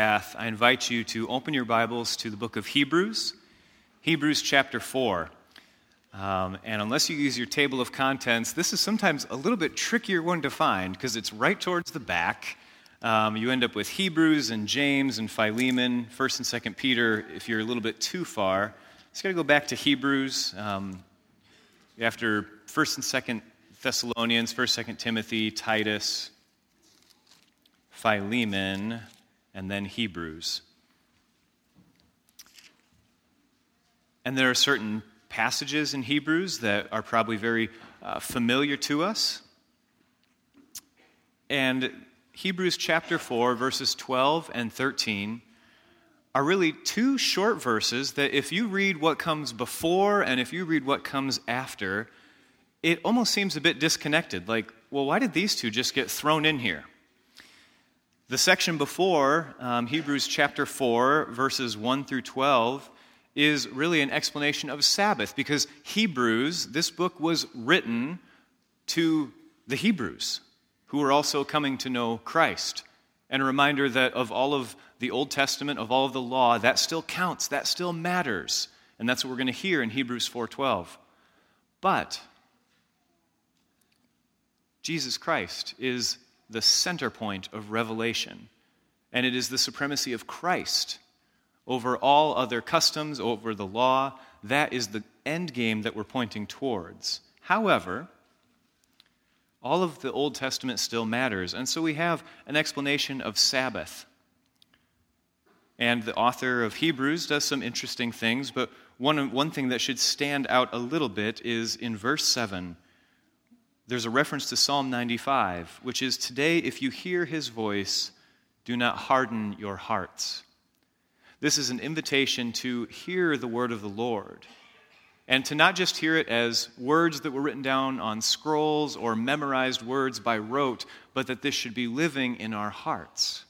I invite you to open your Bibles to the book of Hebrews, Hebrews chapter 4. Um, and unless you use your table of contents, this is sometimes a little bit trickier one to find because it's right towards the back. Um, you end up with Hebrews and James and Philemon, 1st and 2nd Peter, if you're a little bit too far. Just got to go back to Hebrews. Um, after 1st and 2nd Thessalonians, 1st, 2nd Timothy, Titus, Philemon, and then Hebrews. And there are certain passages in Hebrews that are probably very uh, familiar to us. And Hebrews chapter 4, verses 12 and 13 are really two short verses that, if you read what comes before and if you read what comes after, it almost seems a bit disconnected. Like, well, why did these two just get thrown in here? The section before, um, Hebrews chapter 4, verses 1 through 12, is really an explanation of Sabbath because Hebrews, this book was written to the Hebrews who were also coming to know Christ. And a reminder that of all of the Old Testament, of all of the law, that still counts, that still matters. And that's what we're going to hear in Hebrews 4:12. But Jesus Christ is the center point of Revelation. And it is the supremacy of Christ over all other customs, over the law. That is the end game that we're pointing towards. However, all of the Old Testament still matters. And so we have an explanation of Sabbath. And the author of Hebrews does some interesting things, but one, one thing that should stand out a little bit is in verse 7 there's a reference to Psalm 95, which is Today, if you hear his voice, do not harden your hearts. This is an invitation to hear the word of the Lord and to not just hear it as words that were written down on scrolls or memorized words by rote, but that this should be living in our hearts.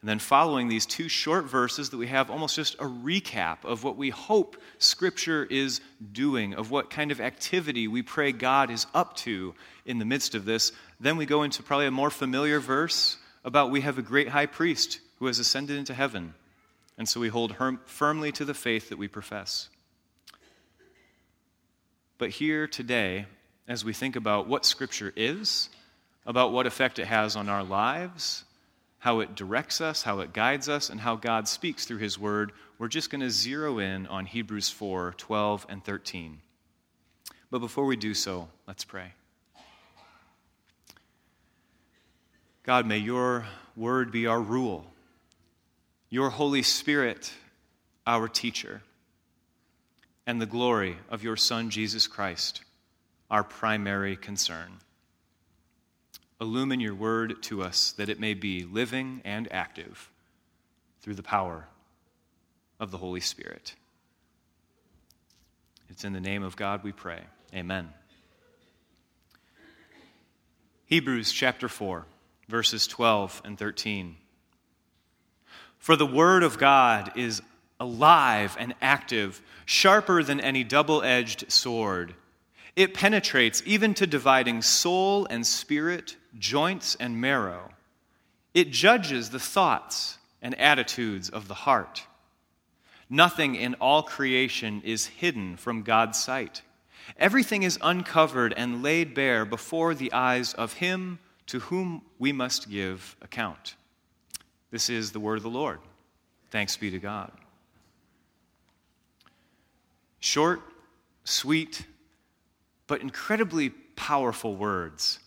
And then, following these two short verses, that we have almost just a recap of what we hope Scripture is doing, of what kind of activity we pray God is up to in the midst of this. Then we go into probably a more familiar verse about we have a great high priest who has ascended into heaven. And so we hold firmly to the faith that we profess. But here today, as we think about what Scripture is, about what effect it has on our lives, how it directs us, how it guides us, and how God speaks through His Word, we're just going to zero in on Hebrews 4 12 and 13. But before we do so, let's pray. God, may your Word be our rule, your Holy Spirit our teacher, and the glory of your Son, Jesus Christ, our primary concern illumine your word to us that it may be living and active through the power of the Holy Spirit. It's in the name of God we pray. Amen. Hebrews chapter 4, verses 12 and 13. For the word of God is alive and active, sharper than any double edged sword. It penetrates even to dividing soul and spirit joints and marrow. It judges the thoughts and attitudes of the heart. Nothing in all creation is hidden from God's sight. Everything is uncovered and laid bare before the eyes of Him to whom we must give account. This is the word of the Lord. Thanks be to God. Short, sweet, but incredibly powerful words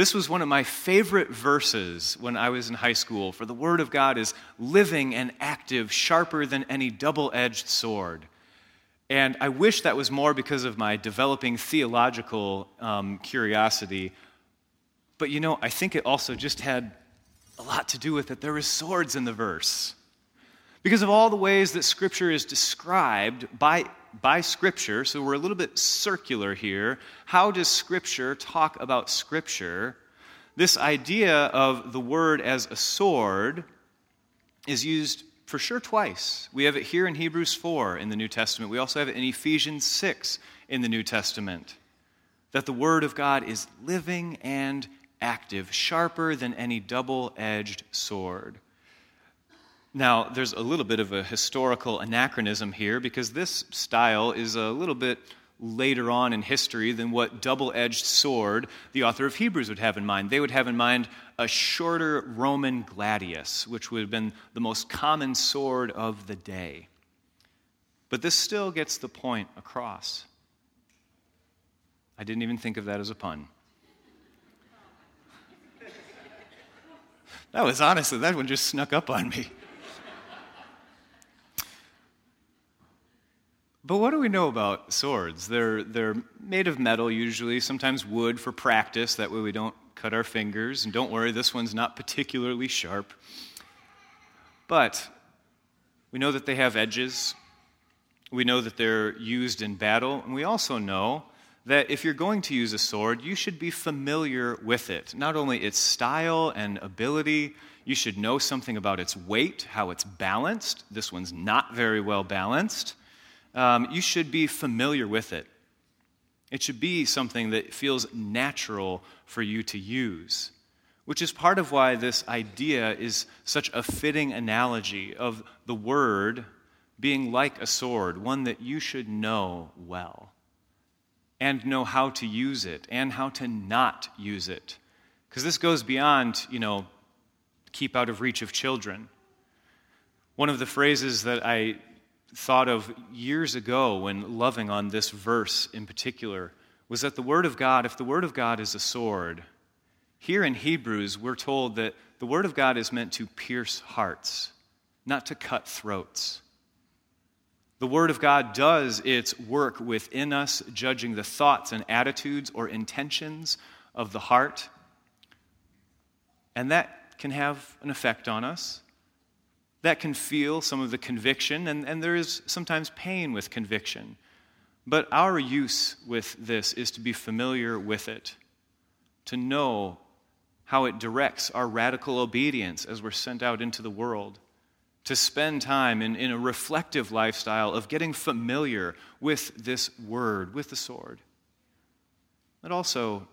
this was one of my favorite verses when I was in high school, for the Word of God is living and active, sharper than any double edged sword. And I wish that was more because of my developing theological um, curiosity. But you know, I think it also just had a lot to do with it. There was swords in the verse. Because of all the ways that Scripture is described by by Scripture, so we're a little bit circular here. How does Scripture talk about Scripture? This idea of the word as a sword is used for sure twice. We have it here in Hebrews 4 in the New Testament. We also have it in Ephesians 6 in the New Testament. That the Word of God is living and active, sharper than any double edged sword. Now, there's a little bit of a historical anachronism here because this style is a little bit later on in history than what double edged sword the author of Hebrews would have in mind. They would have in mind a shorter Roman gladius, which would have been the most common sword of the day. But this still gets the point across. I didn't even think of that as a pun. That was honestly, that one just snuck up on me. But what do we know about swords? They're, they're made of metal, usually, sometimes wood for practice. That way we don't cut our fingers. And don't worry, this one's not particularly sharp. But we know that they have edges. We know that they're used in battle. And we also know that if you're going to use a sword, you should be familiar with it. Not only its style and ability, you should know something about its weight, how it's balanced. This one's not very well balanced um, you should be familiar with it. It should be something that feels natural for you to use, which is part of why this idea is such a fitting analogy of the word being like a sword, one that you should know well and know how to use it and how to not use it. Because this goes beyond, you know, keep out of reach of children. One of the phrases that I thought of years ago when loving on this verse in particular was that the Word of God, if the Word of God is a sword, here in Hebrews, we're told that the Word of God is meant to pierce hearts, not to cut throats. The Word of God does its work within us, judging the thoughts and attitudes or intentions of the heart. And that can have an effect on us that can feel some of the conviction, and, and there is sometimes pain with conviction. But our use with this is to be familiar with it, to know how it directs our radical obedience as we're sent out into the world, to spend time in, in a reflective lifestyle of getting familiar with this word, with the sword. But also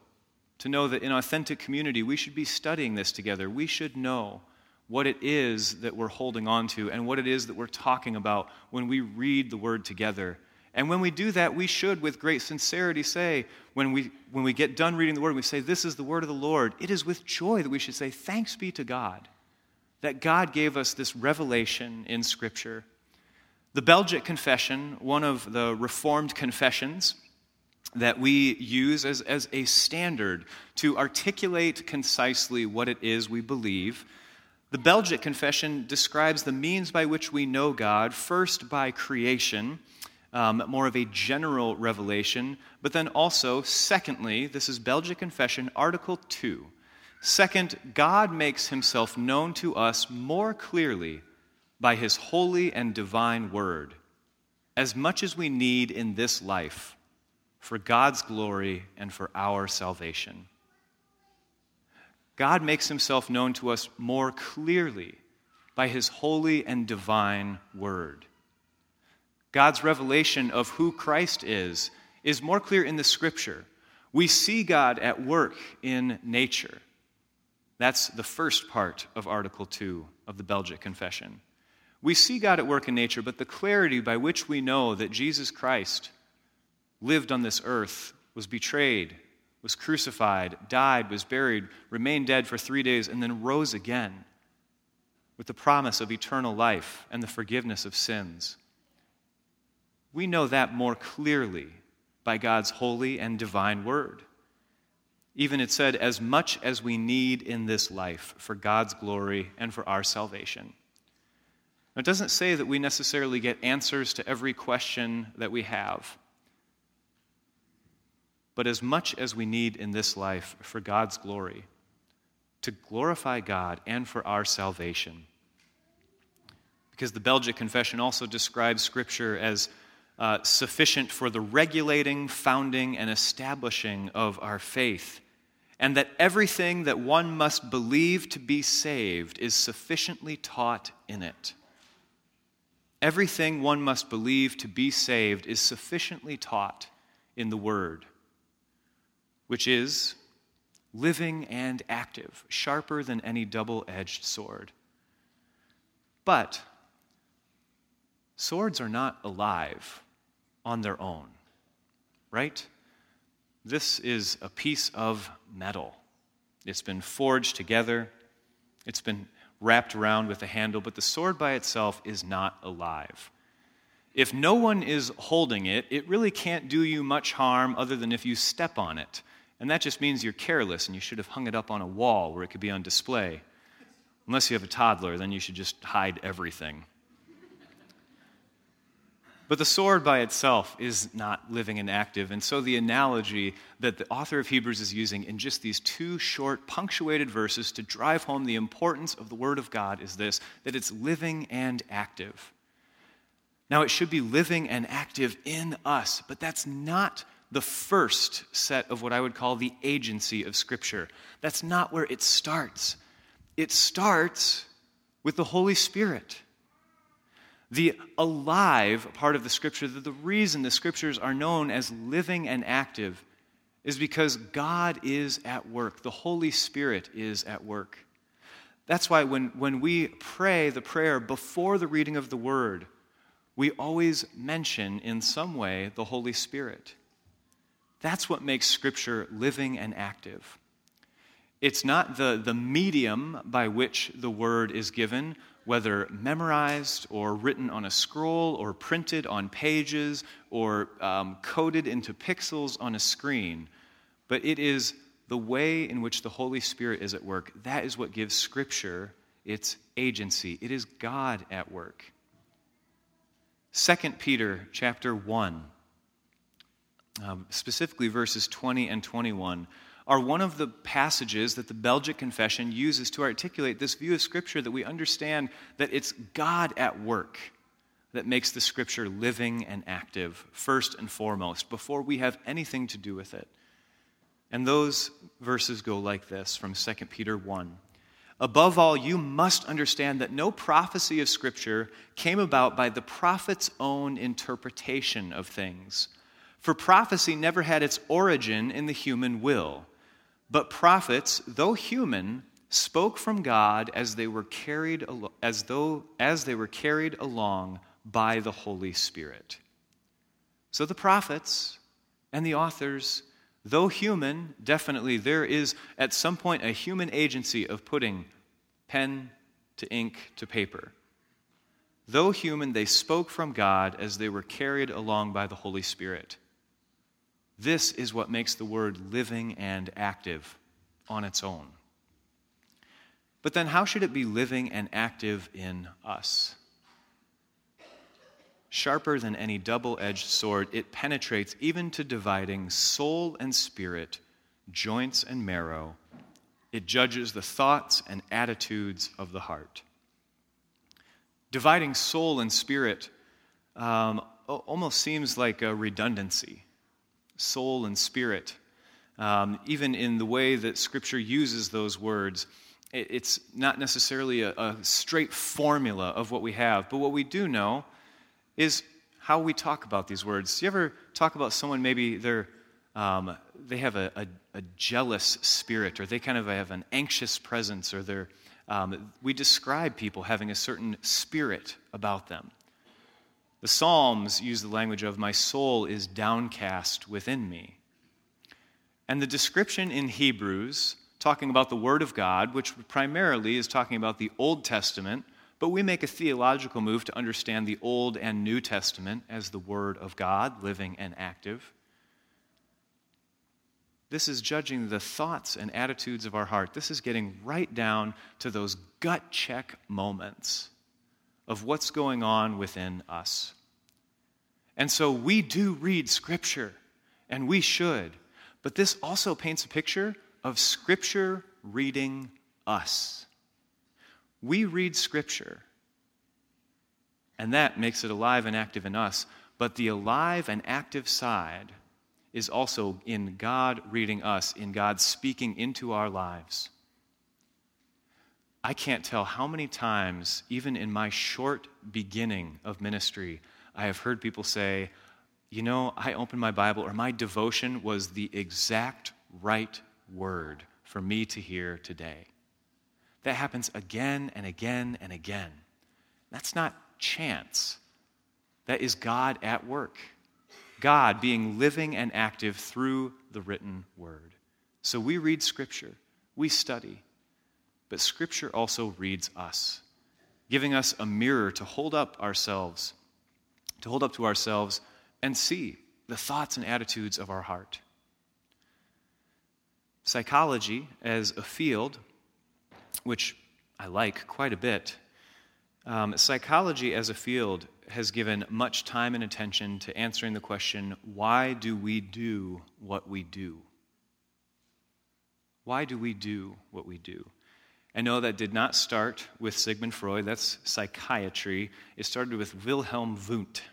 to know that in authentic community, we should be studying this together. We should know what it is that we're holding on to and what it is that we're talking about when we read the word together. And when we do that, we should, with great sincerity, say, when we, when we get done reading the word, we say, This is the word of the Lord. It is with joy that we should say, Thanks be to God that God gave us this revelation in Scripture. The Belgic Confession, one of the Reformed confessions that we use as, as a standard to articulate concisely what it is we believe, the Belgic Confession describes the means by which we know God, first by creation, um, more of a general revelation, but then also, secondly, this is Belgic Confession, Article 2. Second, God makes himself known to us more clearly by his holy and divine word, as much as we need in this life for God's glory and for our salvation. God makes himself known to us more clearly by his holy and divine word. God's revelation of who Christ is is more clear in the scripture. We see God at work in nature. That's the first part of Article 2 of the Belgic Confession. We see God at work in nature, but the clarity by which we know that Jesus Christ lived on this earth, was betrayed, was crucified, died, was buried, remained dead for three days, and then rose again with the promise of eternal life and the forgiveness of sins. We know that more clearly by God's holy and divine word. Even it said, as much as we need in this life for God's glory and for our salvation. It doesn't say that we necessarily get answers to every question that we have but as much as we need in this life for God's glory, to glorify God and for our salvation. Because the Belgic Confession also describes Scripture as uh, sufficient for the regulating, founding, and establishing of our faith, and that everything that one must believe to be saved is sufficiently taught in it. Everything one must believe to be saved is sufficiently taught in the Word which is living and active, sharper than any double edged sword. But swords are not alive on their own, right? This is a piece of metal. It's been forged together, it's been wrapped around with a handle, but the sword by itself is not alive. If no one is holding it, it really can't do you much harm other than if you step on it. And that just means you're careless and you should have hung it up on a wall where it could be on display. Unless you have a toddler, then you should just hide everything. But the sword by itself is not living and active. And so the analogy that the author of Hebrews is using in just these two short, punctuated verses to drive home the importance of the Word of God is this that it's living and active. Now, it should be living and active in us, but that's not the first set of what I would call the agency of Scripture. That's not where it starts. It starts with the Holy Spirit. The alive part of the scripture, the reason the scriptures are known as living and active is because God is at work. The Holy Spirit is at work. That's why when, when we pray the prayer before the reading of the word, we always mention in some way the Holy Spirit. That's what makes Scripture living and active. It's not the, the medium by which the word is given, whether memorized or written on a scroll or printed on pages or um, coded into pixels on a screen, but it is the way in which the Holy Spirit is at work. That is what gives Scripture its agency. It is God at work. 2 Peter chapter 1, um, specifically verses 20 and 21 are one of the passages that the Belgic Confession uses to articulate this view of Scripture that we understand that it's God at work that makes the Scripture living and active, first and foremost, before we have anything to do with it. And those verses go like this from 2 Peter 1. Above all, you must understand that no prophecy of Scripture came about by the prophet's own interpretation of things. For prophecy never had its origin in the human will but prophets, though human, spoke from God as they were carried as though as they were carried along by the Holy Spirit. So the prophets and the authors, though human, definitely there is at some point a human agency of putting pen to ink to paper. Though human, they spoke from God as they were carried along by the Holy Spirit. This is what makes the word living and active on its own. But then, how should it be living and active in us? Sharper than any double edged sword, it penetrates even to dividing soul and spirit, joints and marrow. It judges the thoughts and attitudes of the heart. Dividing soul and spirit um, almost seems like a redundancy soul and spirit. Um, even in the way that Scripture uses those words, it, it's not necessarily a, a straight formula of what we have, but what we do know is how we talk about these words. Do you ever talk about someone maybe they're um, they have a, a, a, jealous spirit, or they kind of have an anxious presence, or they're um, we describe people having a certain spirit about them. The Psalms use the language of, My soul is downcast within me. And the description in Hebrews, talking about the Word of God, which primarily is talking about the Old Testament, but we make a theological move to understand the Old and New Testament as the Word of God, living and active. This is judging the thoughts and attitudes of our heart. This is getting right down to those gut check moments of what's going on within us. And so we do read Scripture, and we should. But this also paints a picture of Scripture reading us. We read Scripture, and that makes it alive and active in us. But the alive and active side is also in God reading us, in God speaking into our lives. I can't tell how many times, even in my short beginning of ministry, I have heard people say, you know, I opened my Bible, or my devotion was the exact right word for me to hear today. That happens again and again and again. That's not chance. That is God at work. God being living and active through the written word. So we read Scripture, we study, but Scripture also reads us, giving us a mirror to hold up ourselves, to hold up to ourselves and see the thoughts and attitudes of our heart. Psychology, as a field, which I like quite a bit, um, psychology as a field has given much time and attention to answering the question why do we do what we do? Why do we do what we do? I know that did not start with Sigmund Freud, that's psychiatry. It started with Wilhelm Wundt.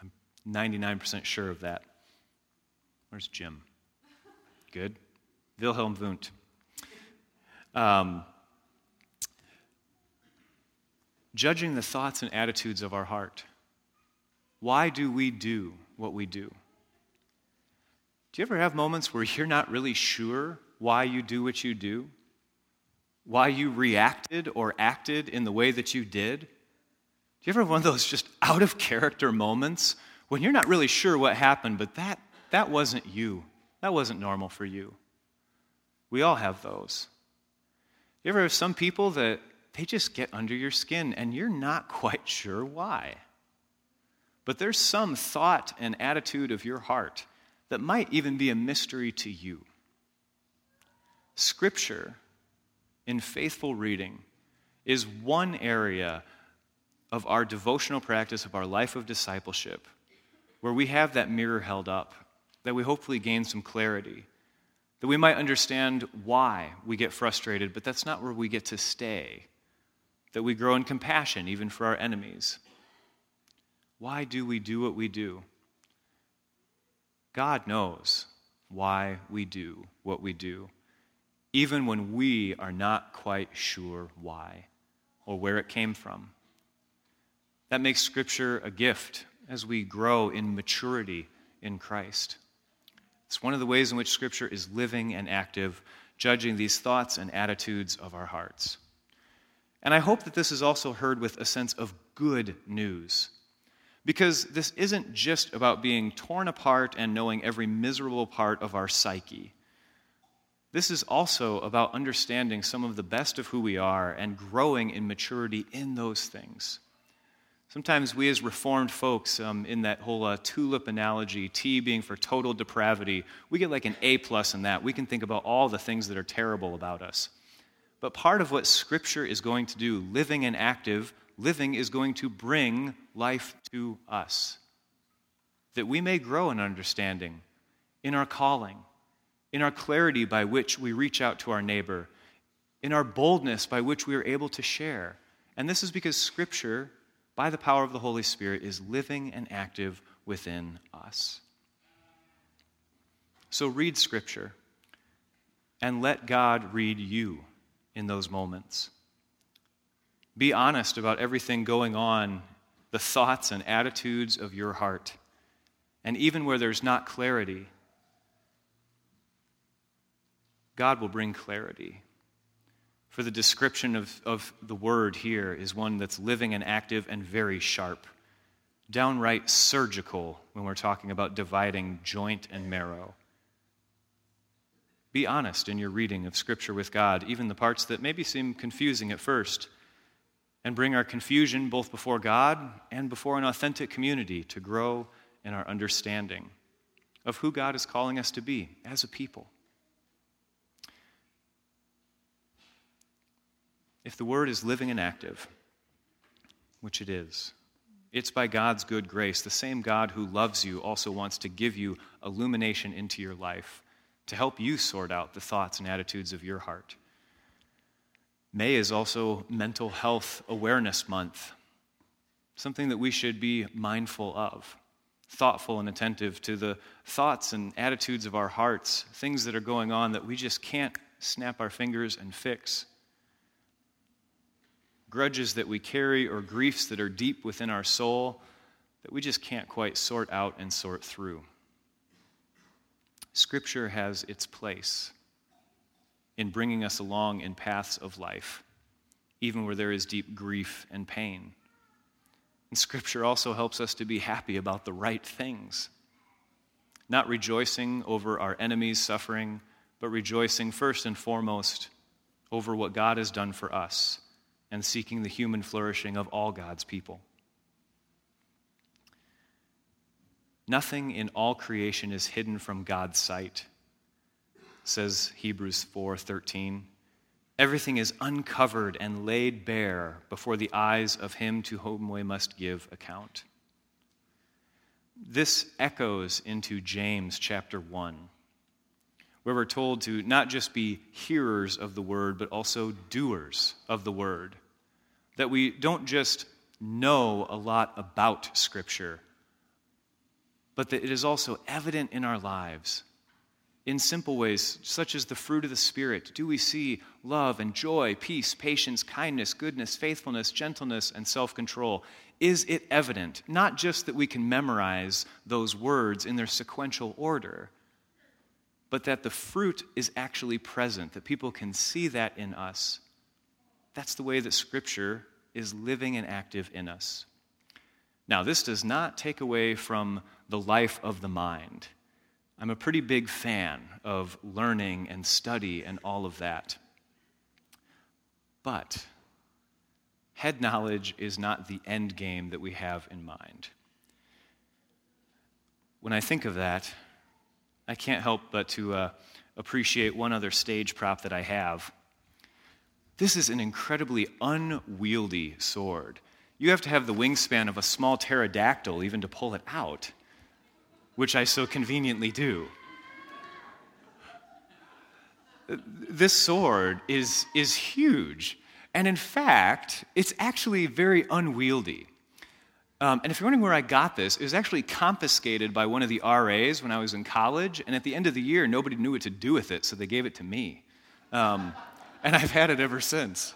I'm 99% sure of that. Where's Jim? Good. Wilhelm Wundt. Um, judging the thoughts and attitudes of our heart. Why do we do what we do? Do you ever have moments where you're not really sure why you do what you do? Why you reacted or acted in the way that you did? Do you ever have one of those just out of character moments when you're not really sure what happened, but that, that wasn't you? That wasn't normal for you. We all have those. You ever have some people that they just get under your skin and you're not quite sure why. But there's some thought and attitude of your heart that might even be a mystery to you. Scripture, in faithful reading, is one area of our devotional practice, of our life of discipleship, where we have that mirror held up, that we hopefully gain some clarity, that we might understand why we get frustrated, but that's not where we get to stay that we grow in compassion even for our enemies. Why do we do what we do? God knows why we do what we do, even when we are not quite sure why or where it came from. That makes Scripture a gift as we grow in maturity in Christ. It's one of the ways in which Scripture is living and active, judging these thoughts and attitudes of our hearts. And I hope that this is also heard with a sense of good news. Because this isn't just about being torn apart and knowing every miserable part of our psyche. This is also about understanding some of the best of who we are and growing in maturity in those things. Sometimes we, as Reformed folks, um, in that whole uh, tulip analogy, T being for total depravity, we get like an A plus in that. We can think about all the things that are terrible about us. But part of what Scripture is going to do, living and active, living is going to bring life to us. That we may grow in understanding, in our calling, in our clarity by which we reach out to our neighbor, in our boldness by which we are able to share. And this is because Scripture, by the power of the Holy Spirit, is living and active within us. So read Scripture and let God read you in those moments. Be honest about everything going on, the thoughts and attitudes of your heart. And even where there's not clarity, God will bring clarity. For the description of, of the word here is one that's living and active and very sharp, downright surgical when we're talking about dividing joint and marrow. Be honest in your reading of Scripture with God, even the parts that maybe seem confusing at first, and bring our confusion both before God and before an authentic community to grow in our understanding of who God is calling us to be as a people. If the Word is living and active, which it is, it's by God's good grace. The same God who loves you also wants to give you illumination into your life to help you sort out the thoughts and attitudes of your heart. May is also Mental Health Awareness Month, something that we should be mindful of, thoughtful and attentive to the thoughts and attitudes of our hearts, things that are going on that we just can't snap our fingers and fix. Grudges that we carry or griefs that are deep within our soul that we just can't quite sort out and sort through. Scripture has its place. in bringing us along in paths of life, even where there is deep grief and pain. And Scripture also helps us to be happy about the right things, not rejoicing over our enemies' suffering, but rejoicing first and foremost over what God has done for us and seeking the human flourishing of all God's people. Nothing in all creation is hidden from God's sight, says Hebrews 4:13. Everything is uncovered and laid bare before the eyes of him to whom we must give account. This echoes into James chapter 1, where we're told to not just be hearers of the word, but also doers of the word. That we don't just know a lot about Scripture, but that it is also evident in our lives in simple ways, such as the fruit of the Spirit, do we see love and joy, peace, patience, kindness, goodness, faithfulness, gentleness, and self control? Is it evident? Not just that we can memorize those words in their sequential order, but that the fruit is actually present, that people can see that in us. That's the way that Scripture is living and active in us. Now, this does not take away from the life of the mind. I'm a pretty big fan of learning and study and all of that. But head knowledge is not the end game that we have in mind. When I think of that, I can't help but to uh, appreciate one other stage prop that I have. This is an incredibly unwieldy sword. You have to have the wingspan of a small pterodactyl even to pull it out which I so conveniently do. This sword is, is huge. And in fact, it's actually very unwieldy. Um, and if you're wondering where I got this, it was actually confiscated by one of the RAs when I was in college. And at the end of the year, nobody knew what to do with it, so they gave it to me. Um, and I've had it ever since.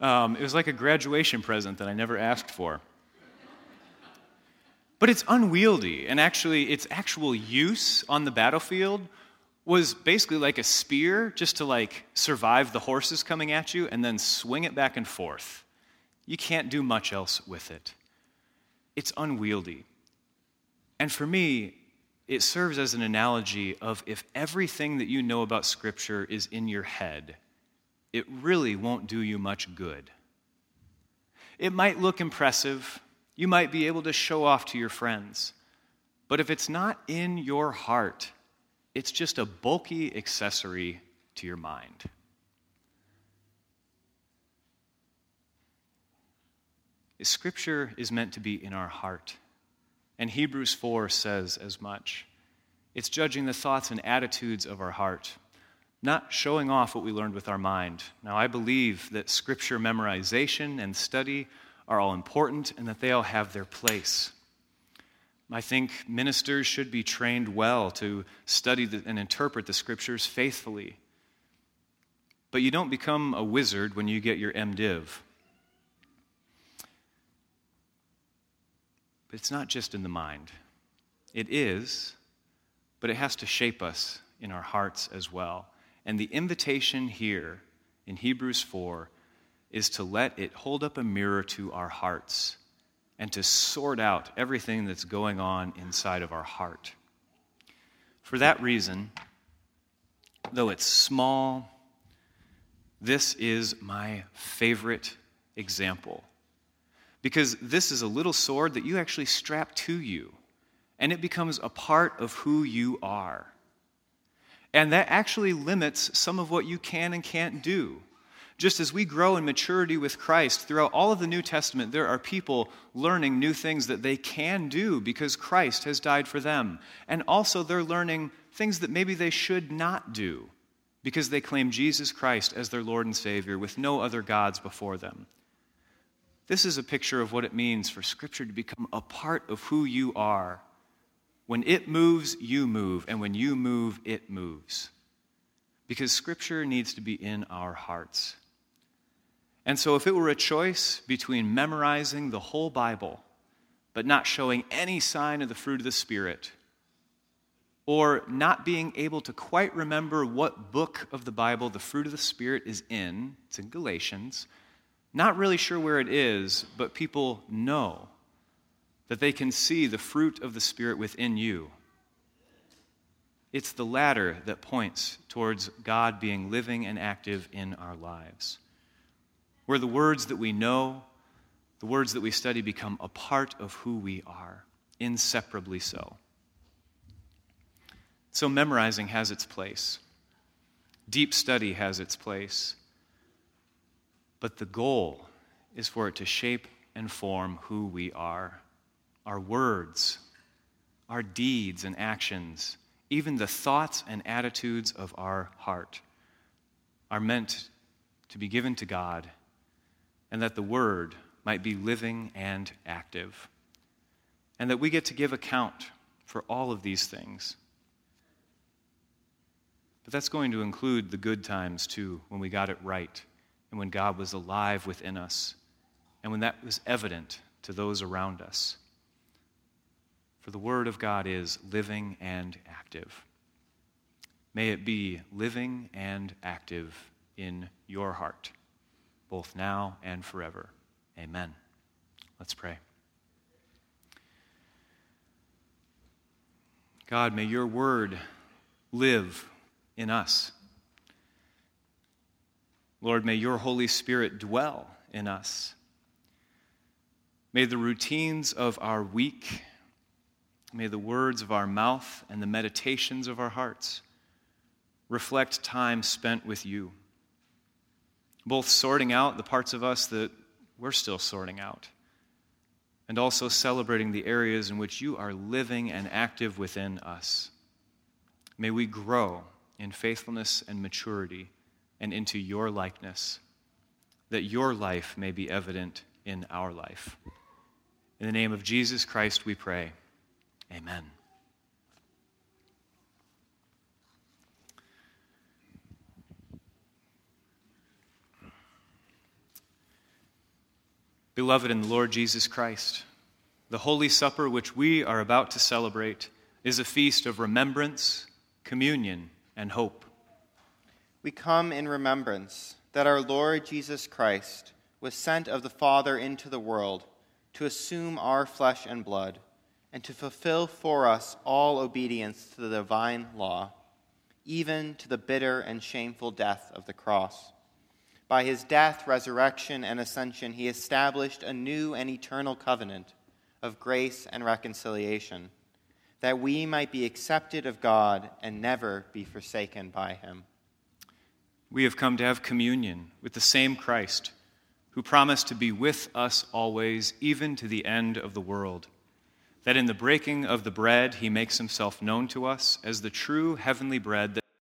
Um, it was like a graduation present that I never asked for. But it's unwieldy, and actually, its actual use on the battlefield was basically like a spear just to like survive the horses coming at you and then swing it back and forth. You can't do much else with it. It's unwieldy. And for me, it serves as an analogy of if everything that you know about Scripture is in your head, it really won't do you much good. It might look impressive, you might be able to show off to your friends. But if it's not in your heart, it's just a bulky accessory to your mind. Scripture is meant to be in our heart. And Hebrews 4 says as much. It's judging the thoughts and attitudes of our heart, not showing off what we learned with our mind. Now, I believe that Scripture memorization and study are all important and that they all have their place. I think ministers should be trained well to study and interpret the scriptures faithfully. But you don't become a wizard when you get your MDiv. But it's not just in the mind. It is, but it has to shape us in our hearts as well. And the invitation here in Hebrews 4 is to let it hold up a mirror to our hearts and to sort out everything that's going on inside of our heart. For that reason, though it's small, this is my favorite example. Because this is a little sword that you actually strap to you, and it becomes a part of who you are. And that actually limits some of what you can and can't do. Just as we grow in maturity with Christ, throughout all of the New Testament, there are people learning new things that they can do because Christ has died for them. And also, they're learning things that maybe they should not do because they claim Jesus Christ as their Lord and Savior with no other gods before them. This is a picture of what it means for Scripture to become a part of who you are. When it moves, you move, and when you move, it moves. Because Scripture needs to be in our hearts. And so, if it were a choice between memorizing the whole Bible but not showing any sign of the fruit of the Spirit, or not being able to quite remember what book of the Bible the fruit of the Spirit is in. It's in Galatians. Not really sure where it is, but people know that they can see the fruit of the Spirit within you. It's the latter that points towards God being living and active in our lives. Where the words that we know, the words that we study become a part of who we are, inseparably so. So, memorizing has its place, deep study has its place, but the goal is for it to shape and form who we are. Our words, our deeds and actions, even the thoughts and attitudes of our heart are meant to be given to God, and that the Word might be living and active, and that we get to give account for all of these things. But that's going to include the good times too, when we got it right, and when God was alive within us, and when that was evident to those around us. For the Word of God is living and active. May it be living and active in your heart, both now and forever. Amen. Let's pray. God, may your Word live in us. Lord, may your Holy Spirit dwell in us. May the routines of our week, may the words of our mouth and the meditations of our hearts reflect time spent with you, both sorting out the parts of us that we're still sorting out, and also celebrating the areas in which you are living and active within us. May we grow in faithfulness and maturity and into your likeness, that your life may be evident in our life. In the name of Jesus Christ, we pray. Amen. Beloved in the Lord Jesus Christ, the Holy Supper which we are about to celebrate is a feast of remembrance, communion, and hope. We come in remembrance that our Lord Jesus Christ was sent of the Father into the world to assume our flesh and blood and to fulfill for us all obedience to the divine law, even to the bitter and shameful death of the cross. By his death, resurrection, and ascension, he established a new and eternal covenant of grace and reconciliation that we might be accepted of God and never be forsaken by him. We have come to have communion with the same Christ who promised to be with us always, even to the end of the world. That in the breaking of the bread, he makes himself known to us as the true heavenly bread